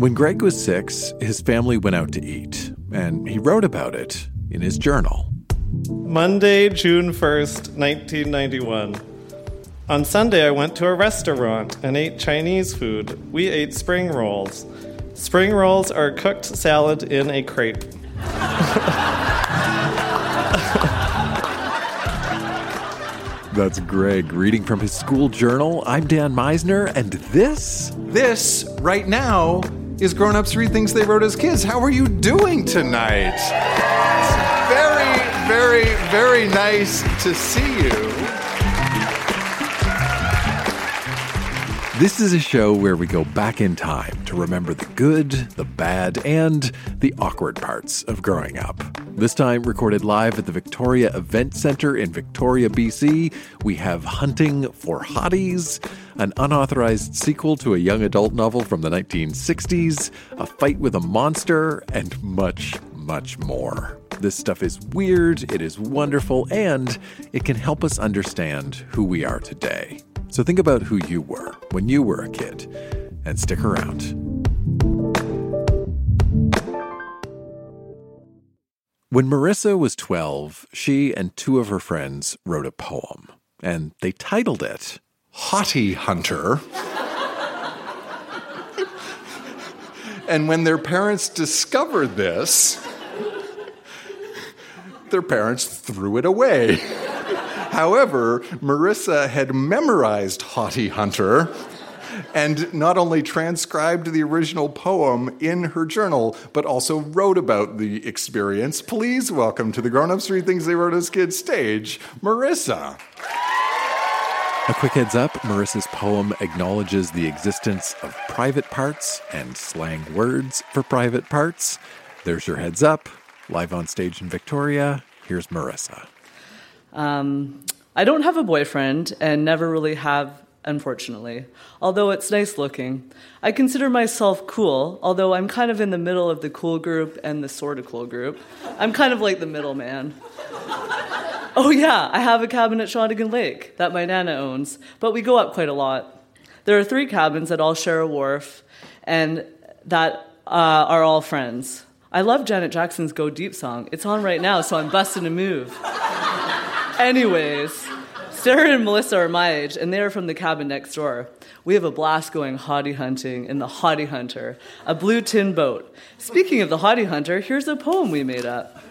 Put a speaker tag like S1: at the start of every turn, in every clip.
S1: When Greg was six, his family went out to eat, and he wrote about it in his journal.
S2: Monday, June 1st, 1991. On Sunday, I went to a restaurant and ate Chinese food. We ate spring rolls. Spring rolls are cooked salad in a crepe.
S1: That's Greg reading from his school journal. I'm Dan Misener, and this
S3: This, right now, is Grown Ups Read Things They Wrote as Kids. How are you doing tonight? It's very, very, very nice to see you.
S1: This is a show where we go back in time to remember the good, the bad, and the awkward parts of growing up. This time, recorded live at the Victoria Event Centre in Victoria, BC, we have Hunting for Hotties, an unauthorized sequel to a young adult novel from the 1960s, a fight with a monster, and much, much more. This stuff is weird, it is wonderful, and it can help us understand who we are today. So think about who you were when you were a kid and stick around. When Marissa was 12, she and two of her friends wrote a poem, and they titled it
S3: Hottie Hunter. and when their parents discovered this, their parents threw it away. However, Marissa had memorized Hottie Hunter and not only transcribed the original poem in her journal, but also wrote about the experience. Please welcome to the Grown Ups Read Things They Wrote as Kids stage, Marissa.
S1: A quick heads up Marissa's poem acknowledges the existence of private parts and slang words for private parts. There's your heads up. Live on stage in Victoria, here's Marissa.
S4: Um, I don't have a boyfriend and never really have, unfortunately, although it's nice looking. I consider myself cool, although I'm kind of in the middle of the cool group and the sort of cool group. I'm kind of like the middleman. Oh, yeah, I have a cabin at Shawnigan Lake that my Nana owns, but we go up quite a lot. There are three cabins that all share a wharf and that uh, are all friends. I love Janet Jackson's Go Deep song. It's on right now, so I'm busting a move. Anyways, Sarah and Melissa are my age, and they are from the cabin next door. We have a blast going hottie hunting in the Hottie Hunter, a blue tin boat. Speaking of the Hottie Hunter, here's a poem we made up.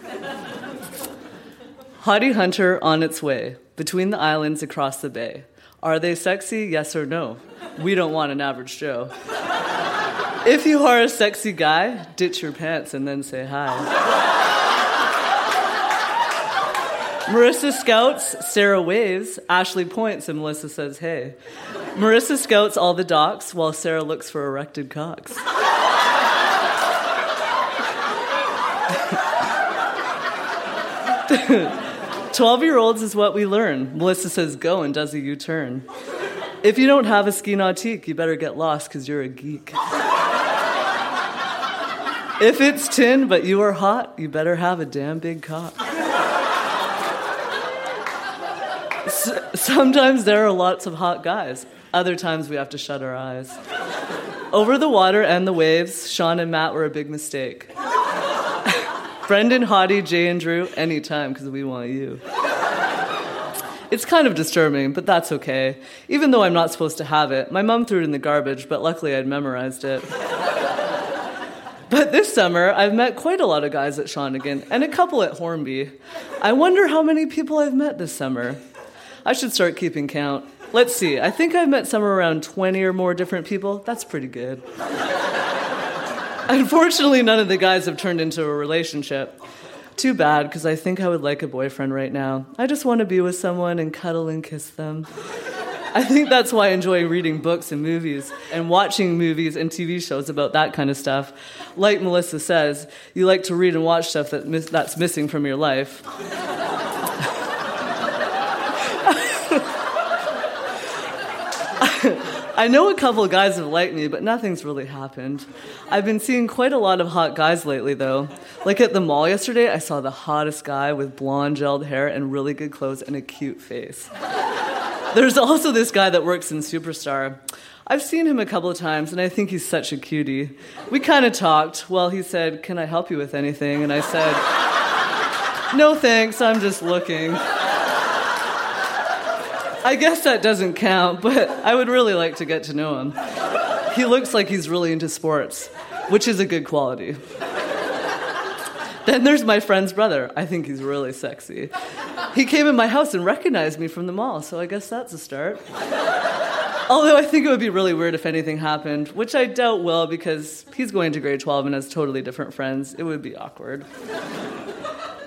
S4: Hottie Hunter on its way, between the islands across the bay. Are they sexy, yes or no? We don't want an average Joe. If you are a sexy guy, ditch your pants and then say hi. Marissa scouts, Sarah waves, Ashley points, and Melissa says, hey. Marissa scouts all the docks while Sarah looks for erected cocks. 12 year olds is what we learn. Melissa says go and does a U turn. If you don't have a ski nautique, you better get lost because you're a geek. If it's tin but you are hot, you better have a damn big cock. sometimes there are lots of hot guys. Other times we have to shut our eyes. Over the water and the waves, Sean and Matt were a big mistake. Brendan, Hottie, Jay, and Drew, anytime, because we want you. It's kind of disturbing, but that's okay. Even though I'm not supposed to have it, my mom threw it in the garbage, but luckily I'd memorized it. But this summer, I've met quite a lot of guys at Shawnigan and a couple at Hornby. I wonder how many people I've met this summer. I should start keeping count. Let's see, I think I've met somewhere around 20 or more different people. That's pretty good. Unfortunately, none of the guys have turned into a relationship. Too bad, because I think I would like a boyfriend right now. I just want to be with someone and cuddle and kiss them. I think that's why I enjoy reading books and movies and watching movies and TV shows about that kind of stuff. Like Melissa says, you like to read and watch stuff that miss, that's missing from your life. I know a couple of guys have liked me, but nothing's really happened. I've been seeing quite a lot of hot guys lately, though. Like at the mall yesterday, I saw the hottest guy with blonde gelled hair and really good clothes and a cute face. There's also this guy that works in Superstore. I've seen him a couple of times, and I think he's such a cutie. We kind of talked. Well, he said, Can I help you with anything? And I said, No thanks, I'm just looking. I guess that doesn't count, but I would really like to get to know him. He looks like he's really into sports, which is a good quality. Then there's my friend's brother. I think he's really sexy. He came in my house and recognized me from the mall, so I guess that's a start. Although I think it would be really weird if anything happened, which I doubt will because he's going to grade 12 and has totally different friends. It would be awkward.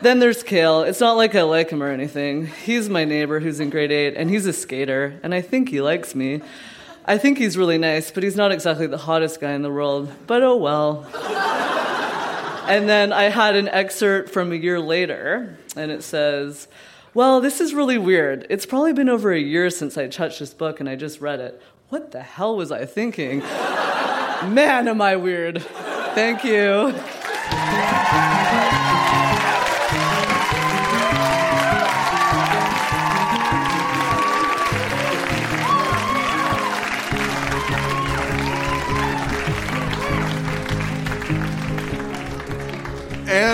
S4: Then there's Kale. It's not like I like him or anything. He's my neighbor who's in grade 8, and he's a skater, and I think he likes me. I think he's really nice, but he's not exactly the hottest guy in the world. But oh well. and then I had an excerpt from a year later, and it says, Well, this is really weird. It's probably been over a year since I touched this book and I just read it. What the hell was I thinking? Man, am I weird. Thank you.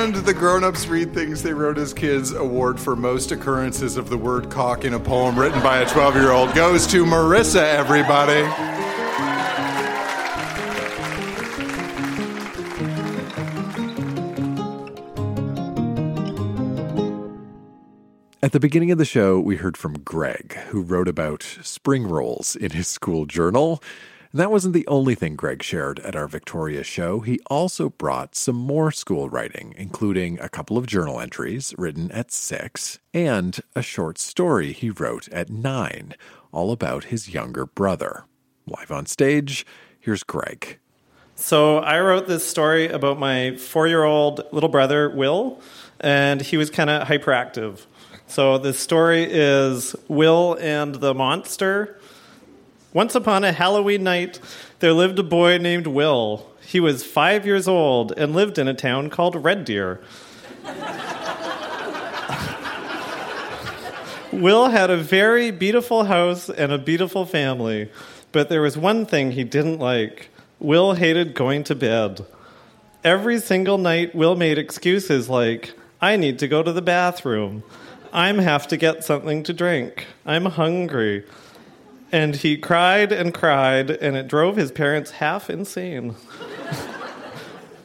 S3: And the grown ups read things they wrote as kids award for most occurrences of the word cock in a poem written by a 12 year old goes to Marissa, everybody.
S1: At the beginning of the show, we heard from Greg, who wrote about spring rolls in his school journal. That wasn't the only thing Greg shared at our Victoria show. He also brought some more school writing, including a couple of journal entries written at six and a short story he wrote at nine, all about his younger brother. Live on stage, here's Greg.
S2: So I wrote this story about my four year old little brother, Will, and he was kind of hyperactive. So the story is Will and the monster. Once upon a Halloween night, there lived a boy named Will. He was five years old and lived in a town called Red Deer. Will had a very beautiful house and a beautiful family, but there was one thing he didn't like. Will hated going to bed. Every single night, Will made excuses like, I need to go to the bathroom. I'm have to get something to drink. I'm hungry. And he cried and cried, and it drove his parents half insane.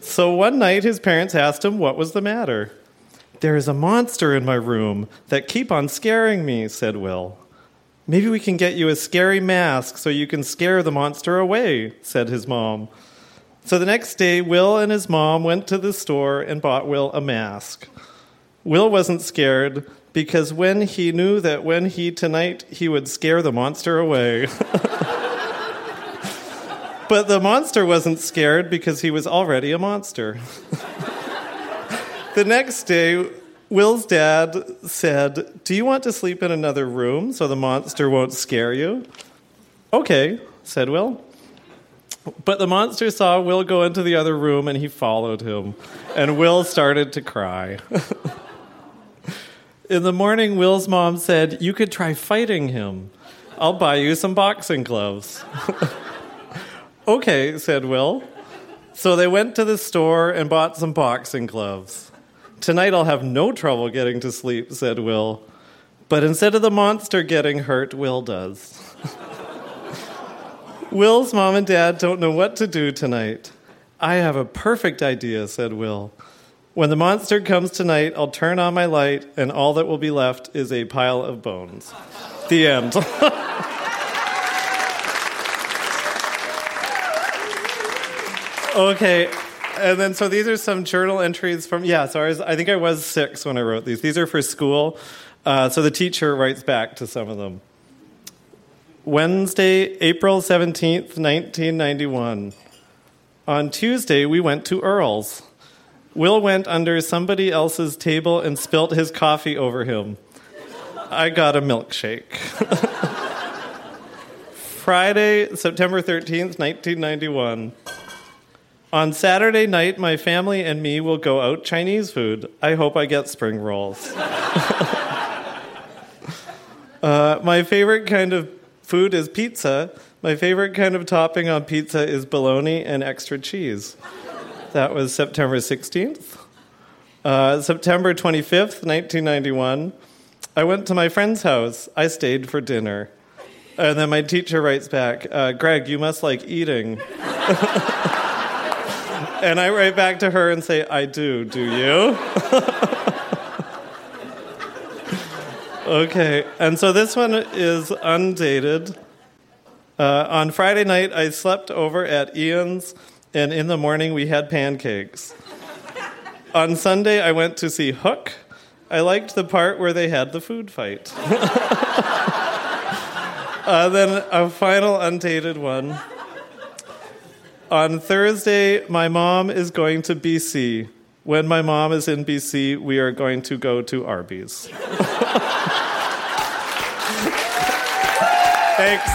S2: so one night, his parents asked him what was the matter. There is a monster in my room that keep on scaring me, said Will. Maybe we can get you a scary mask so you can scare the monster away, said his mom. So the next day, Will and his mom went to the store and bought Will a mask. Will wasn't scared, because when he knew that when he tonight he would scare the monster away. but the monster wasn't scared because he was already a monster. the next day, Will's dad said, Do you want to sleep in another room so the monster won't scare you? Okay, said Will. But the monster saw Will go into the other room and he followed him. And Will started to cry. In the morning, Will's mom said, You could try fighting him. I'll buy you some boxing gloves. okay, said Will. So they went to the store and bought some boxing gloves. Tonight I'll have no trouble getting to sleep, said Will. But instead of the monster getting hurt, Will does. Will's mom and dad don't know what to do tonight. I have a perfect idea, said Will. When the monster comes tonight, I'll turn on my light, and all that will be left is a pile of bones. The end. okay, and then so these are some journal entries from yeah. So I, was, I think I was six when I wrote these. These are for school. Uh, so the teacher writes back to some of them. Wednesday, April seventeenth, nineteen ninety one. On Tuesday, we went to Earl's. Will went under somebody else's table and spilt his coffee over him. I got a milkshake. Friday, September 13th, 1991. On Saturday night, my family and me will go out Chinese food. I hope I get spring rolls. uh, my favorite kind of food is pizza. My favorite kind of topping on pizza is bologna and extra cheese. That was September 16th. Uh, September 25th, 1991. I went to my friend's house. I stayed for dinner. And then my teacher writes back, uh, Greg, you must like eating. and I write back to her and say, I do. Do you? okay. And so this one is undated. Uh, on Friday night, I slept over at Ian's, and in the morning, we had pancakes. on Sunday, I went to see Hook. I liked the part where they had the food fight. Uh, then a final undated one. On Thursday, my mom is going to BC. When my mom is in BC, we are going to go to Arby's. Thanks.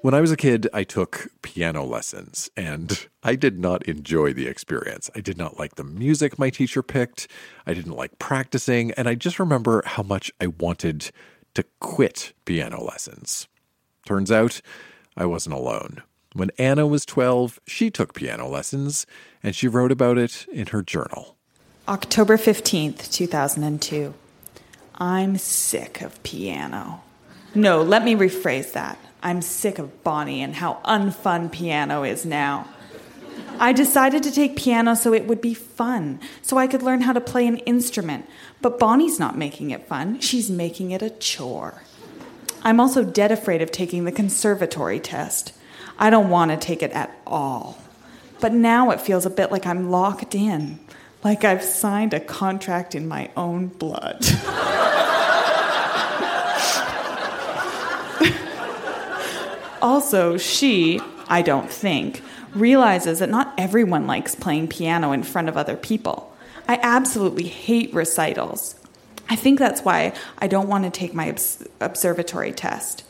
S1: When I was a kid, I took piano lessons and I did not enjoy the experience. I did not like the music my teacher picked. I didn't like practicing. And I just remember how much I wanted to quit piano lessons. Turns out I wasn't alone. When Anna was 12, she took piano lessons and she wrote about it in her journal.
S5: October 15th, 2002. I'm sick of piano. No, let me rephrase that. I'm sick of Bonnie and how unfun piano is now. I decided to take piano so it would be fun, so I could learn how to play an instrument. But Bonnie's not making it fun, she's making it a chore. I'm also dead afraid of taking the conservatory test. I don't want to take it at all. But now it feels a bit like I'm locked in, like I've signed a contract in my own blood. Also, she, I don't think, realizes that not everyone likes playing piano in front of other people. I absolutely hate recitals. I think that's why I don't want to take my obs- observatory test.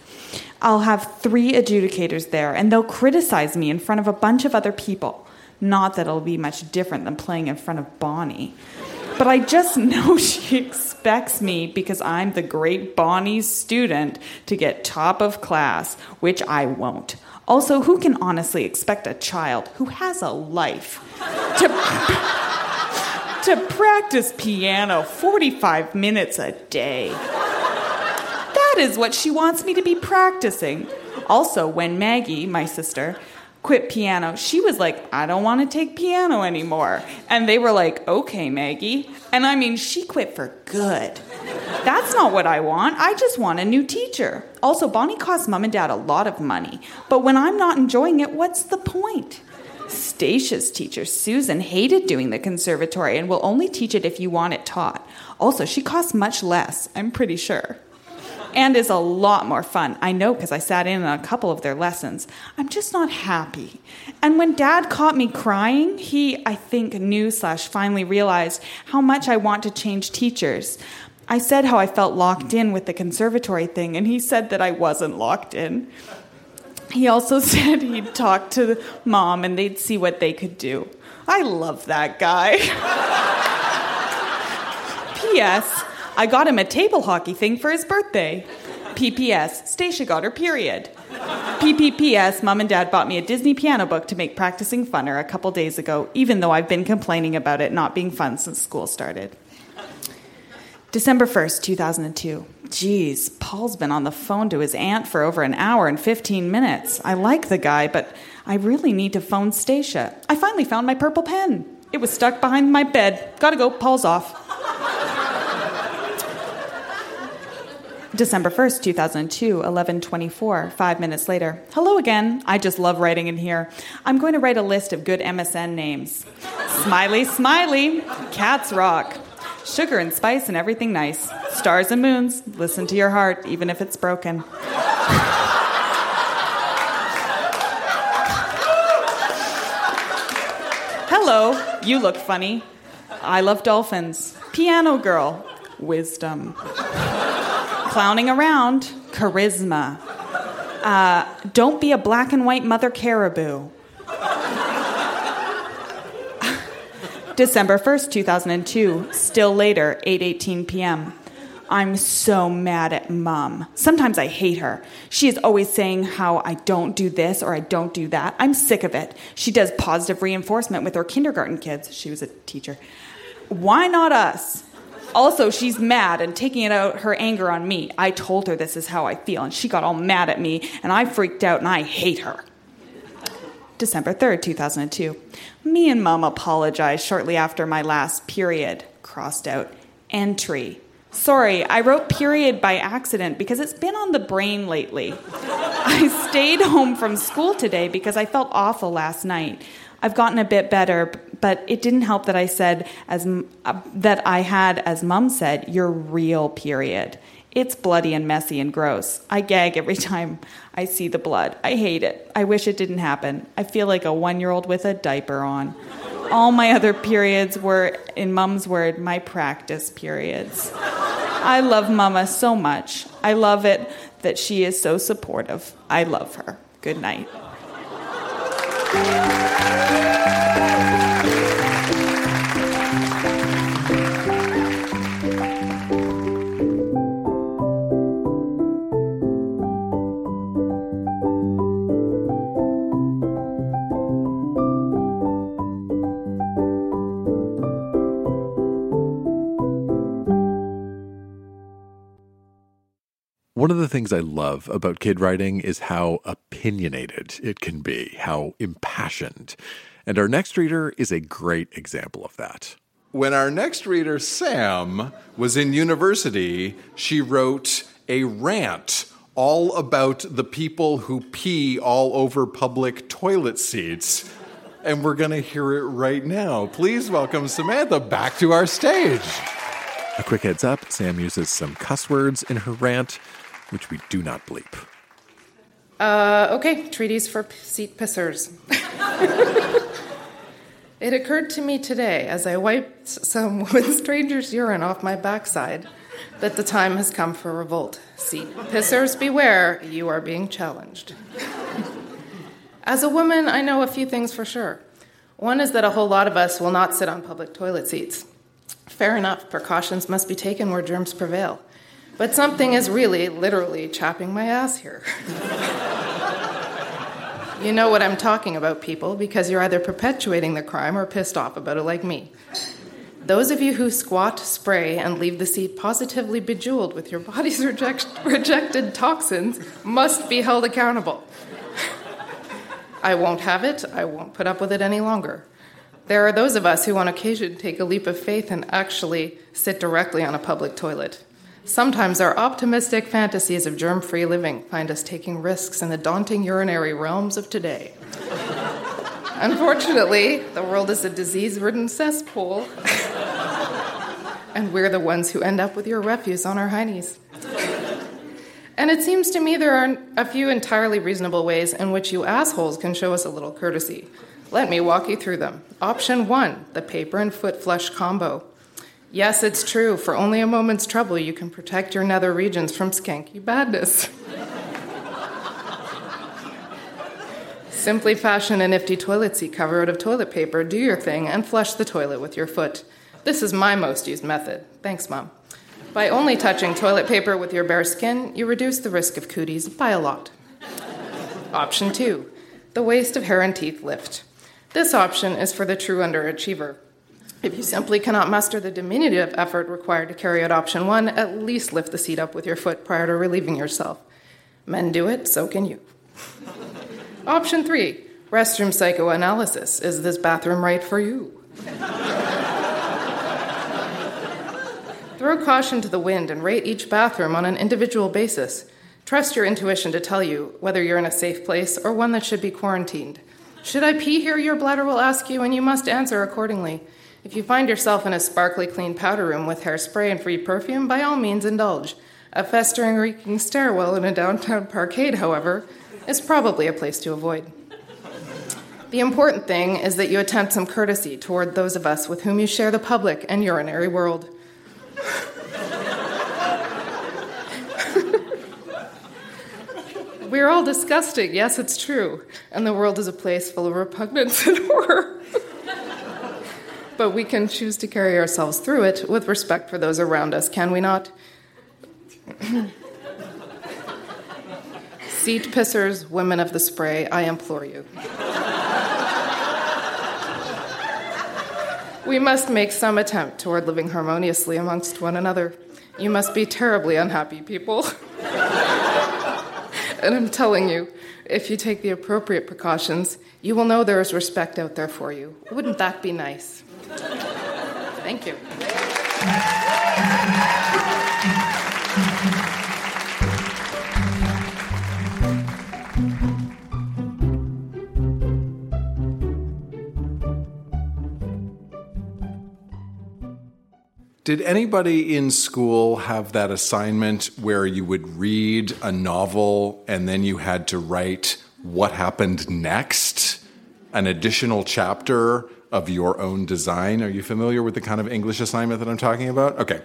S5: I'll have three adjudicators there, and they'll criticize me in front of a bunch of other people. Not that it'll be much different than playing in front of Bonnie. But I just know she expects me, because I'm the great Bonnie's student, to get top of class, which I won't. Also, who can honestly expect a child who has a life to, to practice piano 45 minutes a day? That is what she wants me to be practicing. Also, when Maggie, my sister, quit piano, she was like, I don't want to take piano anymore. And they were like, okay, Maggie. And I mean, she quit for good. That's not what I want. I just want a new teacher. Also, Bonnie costs mom and dad a lot of money. But when I'm not enjoying it, what's the point? Stacia's teacher, Susan, hated doing the conservatory and will only teach it if you want it taught. Also, she costs much less, I'm pretty sure and is a lot more fun. I know because I sat in on a couple of their lessons. I'm just not happy. And when dad caught me crying, he, I think, knew slash finally realized how much I want to change teachers. I said how I felt locked in with the conservatory thing, and he said that I wasn't locked in. He also said he'd talk to mom and they'd see what they could do. I love that guy. P.S. I got him a table hockey thing for his birthday. PPS, Stacia got her period. PPPS, mom and dad bought me a Disney piano book to make practicing funner a couple days ago, even though I've been complaining about it not being fun since school started. December 1st, 2002. Geez, Paul's been on the phone to his aunt for over an hour and 15 minutes. I like the guy, but I really need to phone Stacia. I finally found my purple pen. It was stuck behind my bed. Gotta go, Paul's off. December 1st, 2002, 1124, five minutes later. Hello again. I just love writing in here. I'm going to write a list of good MSN names Smiley, Smiley, Cats Rock, Sugar and Spice and Everything Nice, Stars and Moons, Listen to Your Heart, even if it's broken. Hello, you look funny. I love dolphins. Piano Girl, Wisdom clowning around, charisma. Uh, don't be a black and white mother caribou. December 1st, 2002, still later, 8:18 p.m. I'm so mad at mom. Sometimes I hate her. She is always saying how I don't do this or I don't do that. I'm sick of it. She does positive reinforcement with her kindergarten kids. She was a teacher. Why not us? Also, she's mad and taking it out her anger on me. I told her this is how I feel, and she got all mad at me, and I freaked out and I hate her. December 3rd, 2002. Me and mom apologized shortly after my last period. Crossed out. Entry. Sorry, I wrote period by accident because it's been on the brain lately. I stayed home from school today because I felt awful last night. I've gotten a bit better, but it didn't help that I said as uh, that I had as mom said, your real period. It's bloody and messy and gross. I gag every time I see the blood. I hate it. I wish it didn't happen. I feel like a 1-year-old with a diaper on. All my other periods were in mom's word, my practice periods. I love Mama so much. I love it that she is so supportive. I love her. Good night. Yeah.
S1: One of the things I love about kid writing is how opinionated it can be, how impassioned. And our next reader is a great example of that.
S3: When our next reader, Sam, was in university, she wrote a rant all about the people who pee all over public toilet seats. And we're going to hear it right now. Please welcome Samantha back to our stage.
S1: A quick heads up Sam uses some cuss words in her rant which we do not bleep.
S6: Uh, okay, treaties for seat pissers. it occurred to me today as I wiped some woman stranger's urine off my backside that the time has come for revolt. Seat pissers, beware, you are being challenged. As a woman, I know a few things for sure. One is that a whole lot of us will not sit on public toilet seats. Fair enough, precautions must be taken where germs prevail. But something is really, literally chapping my ass here. you know what I'm talking about, people, because you're either perpetuating the crime or pissed off about it like me. Those of you who squat, spray, and leave the seat positively bejeweled with your body's reject- rejected toxins must be held accountable. I won't have it. I won't put up with it any longer. There are those of us who, on occasion, take a leap of faith and actually sit directly on a public toilet. Sometimes our optimistic fantasies of germ free living find us taking risks in the daunting urinary realms of today. Unfortunately, the world is a disease ridden cesspool, and we're the ones who end up with your refuse on our heinies. And it seems to me there are a few entirely reasonable ways in which you assholes can show us a little courtesy. Let me walk you through them. Option one the paper and foot flush combo. Yes, it's true. For only a moment's trouble, you can protect your nether regions from skanky badness. Simply fashion a nifty toilet seat cover out of toilet paper, do your thing, and flush the toilet with your foot. This is my most used method. Thanks, Mom. By only touching toilet paper with your bare skin, you reduce the risk of cooties by a lot. option two the waste of hair and teeth lift. This option is for the true underachiever. If you simply cannot muster the diminutive effort required to carry out option one, at least lift the seat up with your foot prior to relieving yourself. Men do it, so can you. option three restroom psychoanalysis. Is this bathroom right for you? Throw caution to the wind and rate each bathroom on an individual basis. Trust your intuition to tell you whether you're in a safe place or one that should be quarantined. Should I pee here? Your bladder will ask you, and you must answer accordingly. If you find yourself in a sparkly clean powder room with hairspray and free perfume, by all means indulge. A festering, reeking stairwell in a downtown parkade, however, is probably a place to avoid. The important thing is that you attempt some courtesy toward those of us with whom you share the public and urinary world. We're all disgusting, yes, it's true, and the world is a place full of repugnance and horror. But we can choose to carry ourselves through it with respect for those around us, can we not? Seat pissers, women of the spray, I implore you. we must make some attempt toward living harmoniously amongst one another. You must be terribly unhappy people. and I'm telling you, if you take the appropriate precautions, you will know there is respect out there for you. Wouldn't that be nice? Thank you.
S3: Did anybody in school have that assignment where you would read a novel and then you had to write what happened next? An additional chapter of your own design? Are you familiar with the kind of English assignment that I'm talking about? Okay.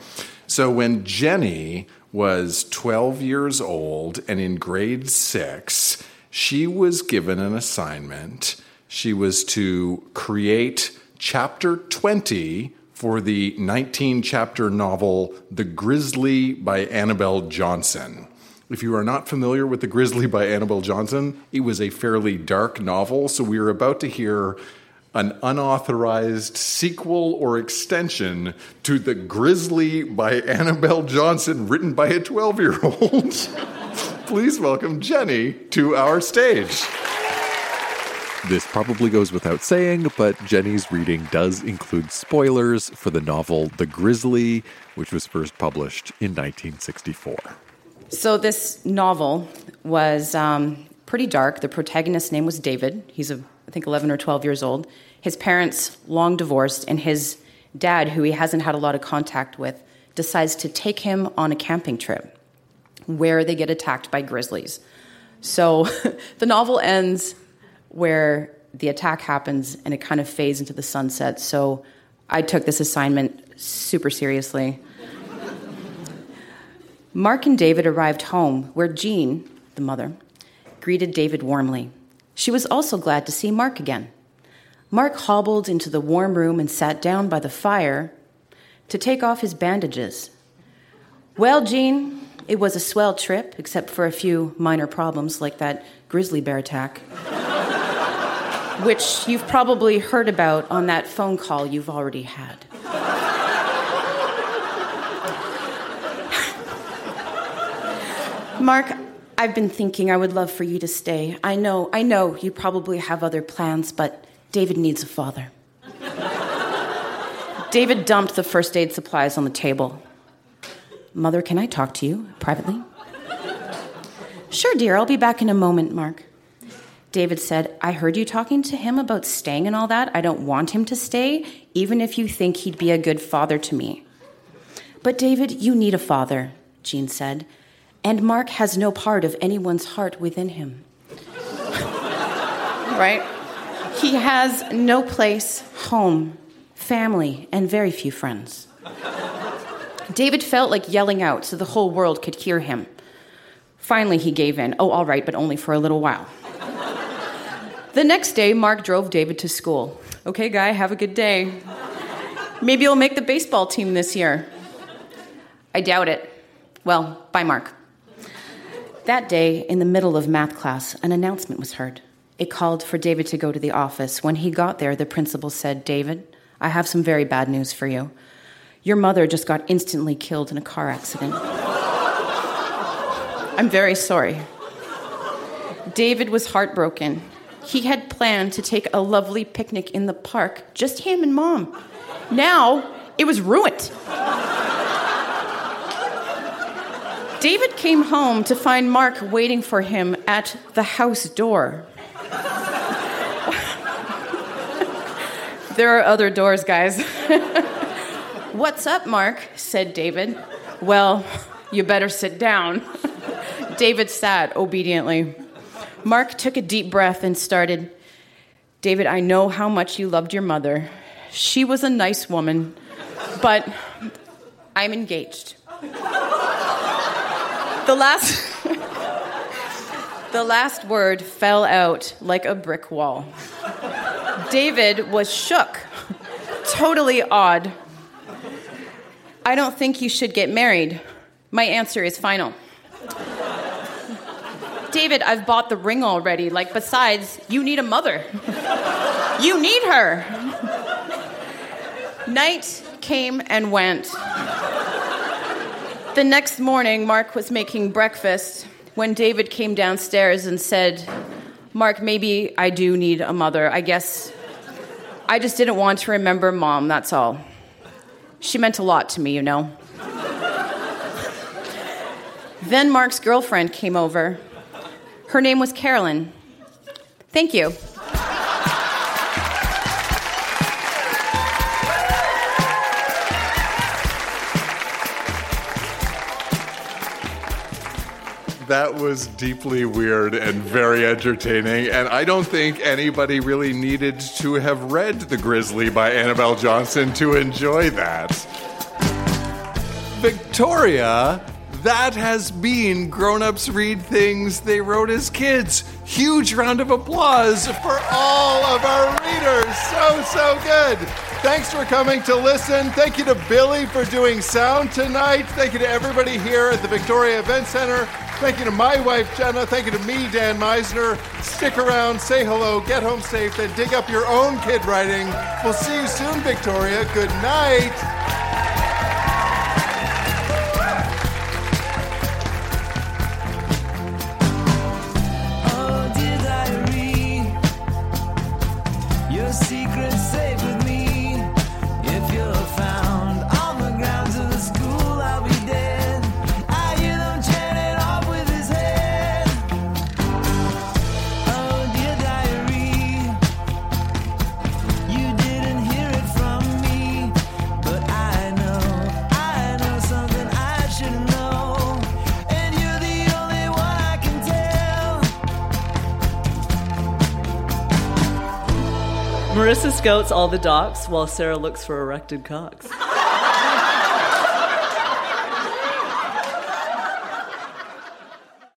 S3: So when Jeni was 12 years old and in grade six, she was given an assignment. She was to create chapter 20 for the 19 chapter novel The Grizzly by Annabel Johnson. If you are not familiar with The Grizzly by Annabel Johnson, it was a fairly dark novel, so we are about to hear an unauthorized sequel or extension to The Grizzly by Annabel Johnson, written by a 12 year old. Please welcome Jeni to our stage.
S1: This probably goes without saying, but Jeni's reading does include spoilers for the novel The Grizzly, which was first published in 1964.
S7: So, this novel was um, pretty dark. The protagonist's name was David. He's, a, I think, 11 or 12 years old. His parents, long divorced, and his dad, who he hasn't had a lot of contact with, decides to take him on a camping trip where they get attacked by grizzlies. So, the novel ends where the attack happens and it kind of fades into the sunset. So I took this assignment super seriously. Mark and David arrived home where Jean, the mother, greeted David warmly. She was also glad to see Mark again. Mark hobbled into the warm room and sat down by the fire to take off his bandages. Well, Jean, it was a swell trip, except for a few minor problems like that grizzly bear attack which you've probably heard about on that phone call you've already had. Mark, I've been thinking I would love for you to stay. I know, I know you probably have other plans, but David needs a father. David dumped the first aid supplies on the table. Mother, can I talk to you privately? Sure, dear, I'll be back in a moment, Mark. David said, I heard you talking to him about staying and all that. I don't want him to stay, even if you think he'd be a good father to me. But David, you need a father, Jean said, and Mark has no part of anyone's heart within him. right? He has no place, home, family, and very few friends. David felt like yelling out so the whole world could hear him. Finally, he gave in. Oh, all right, but only for a little while. The next day, Mark drove David to school. Okay, guy, have a good day. Maybe you'll make the baseball team this year. I doubt it. Well, bye, Mark. That day, in the middle of math class, an announcement was heard. It called for David to go to the office. When he got there, the principal said, David, I have some very bad news for you. Your mother just got instantly killed in a car accident. I'm very sorry. David was heartbroken. He had planned to take a lovely picnic in the park, just him and mom. Now it was ruined. David came home to find Mark waiting for him at the house door. there are other doors, guys. What's up, Mark? said David. Well, you better sit down. David sat obediently. Mark took a deep breath and started David, I know how much you loved your mother. She was a nice woman, but I'm engaged. The last. the last word fell out like a brick wall. David was shook totally awed. I don't think you should get married. My answer is final. David, I've bought the ring already. Like, besides, you need a mother. you need her. Night came and went. The next morning, Mark was making breakfast when David came downstairs and said, Mark, maybe I do need a mother. I guess I just didn't want to remember mom, that's all. She meant a lot to me, you know. then Mark's girlfriend came over. Her name was Carolyn. Thank you.
S3: That was deeply weird and very entertaining, and I don't think anybody really needed to have read The Grizzly by Annabel Johnson to enjoy that. Victoria, that has been Grown Ups Read Things They Wrote as Kids. Huge round of applause for all of our readers. So, so good. Thanks for coming to listen. Thank you to Billy for doing sound tonight. Thank you to everybody here at the Victoria Event Center. Thank you to my wife, Jenna. Thank you to me, Dan Misener. Stick around, say hello, get home safe, then dig up your own kid writing. We'll see you soon, Victoria. Good night.
S4: Scouts all the docks while Sarah looks for erected cocks.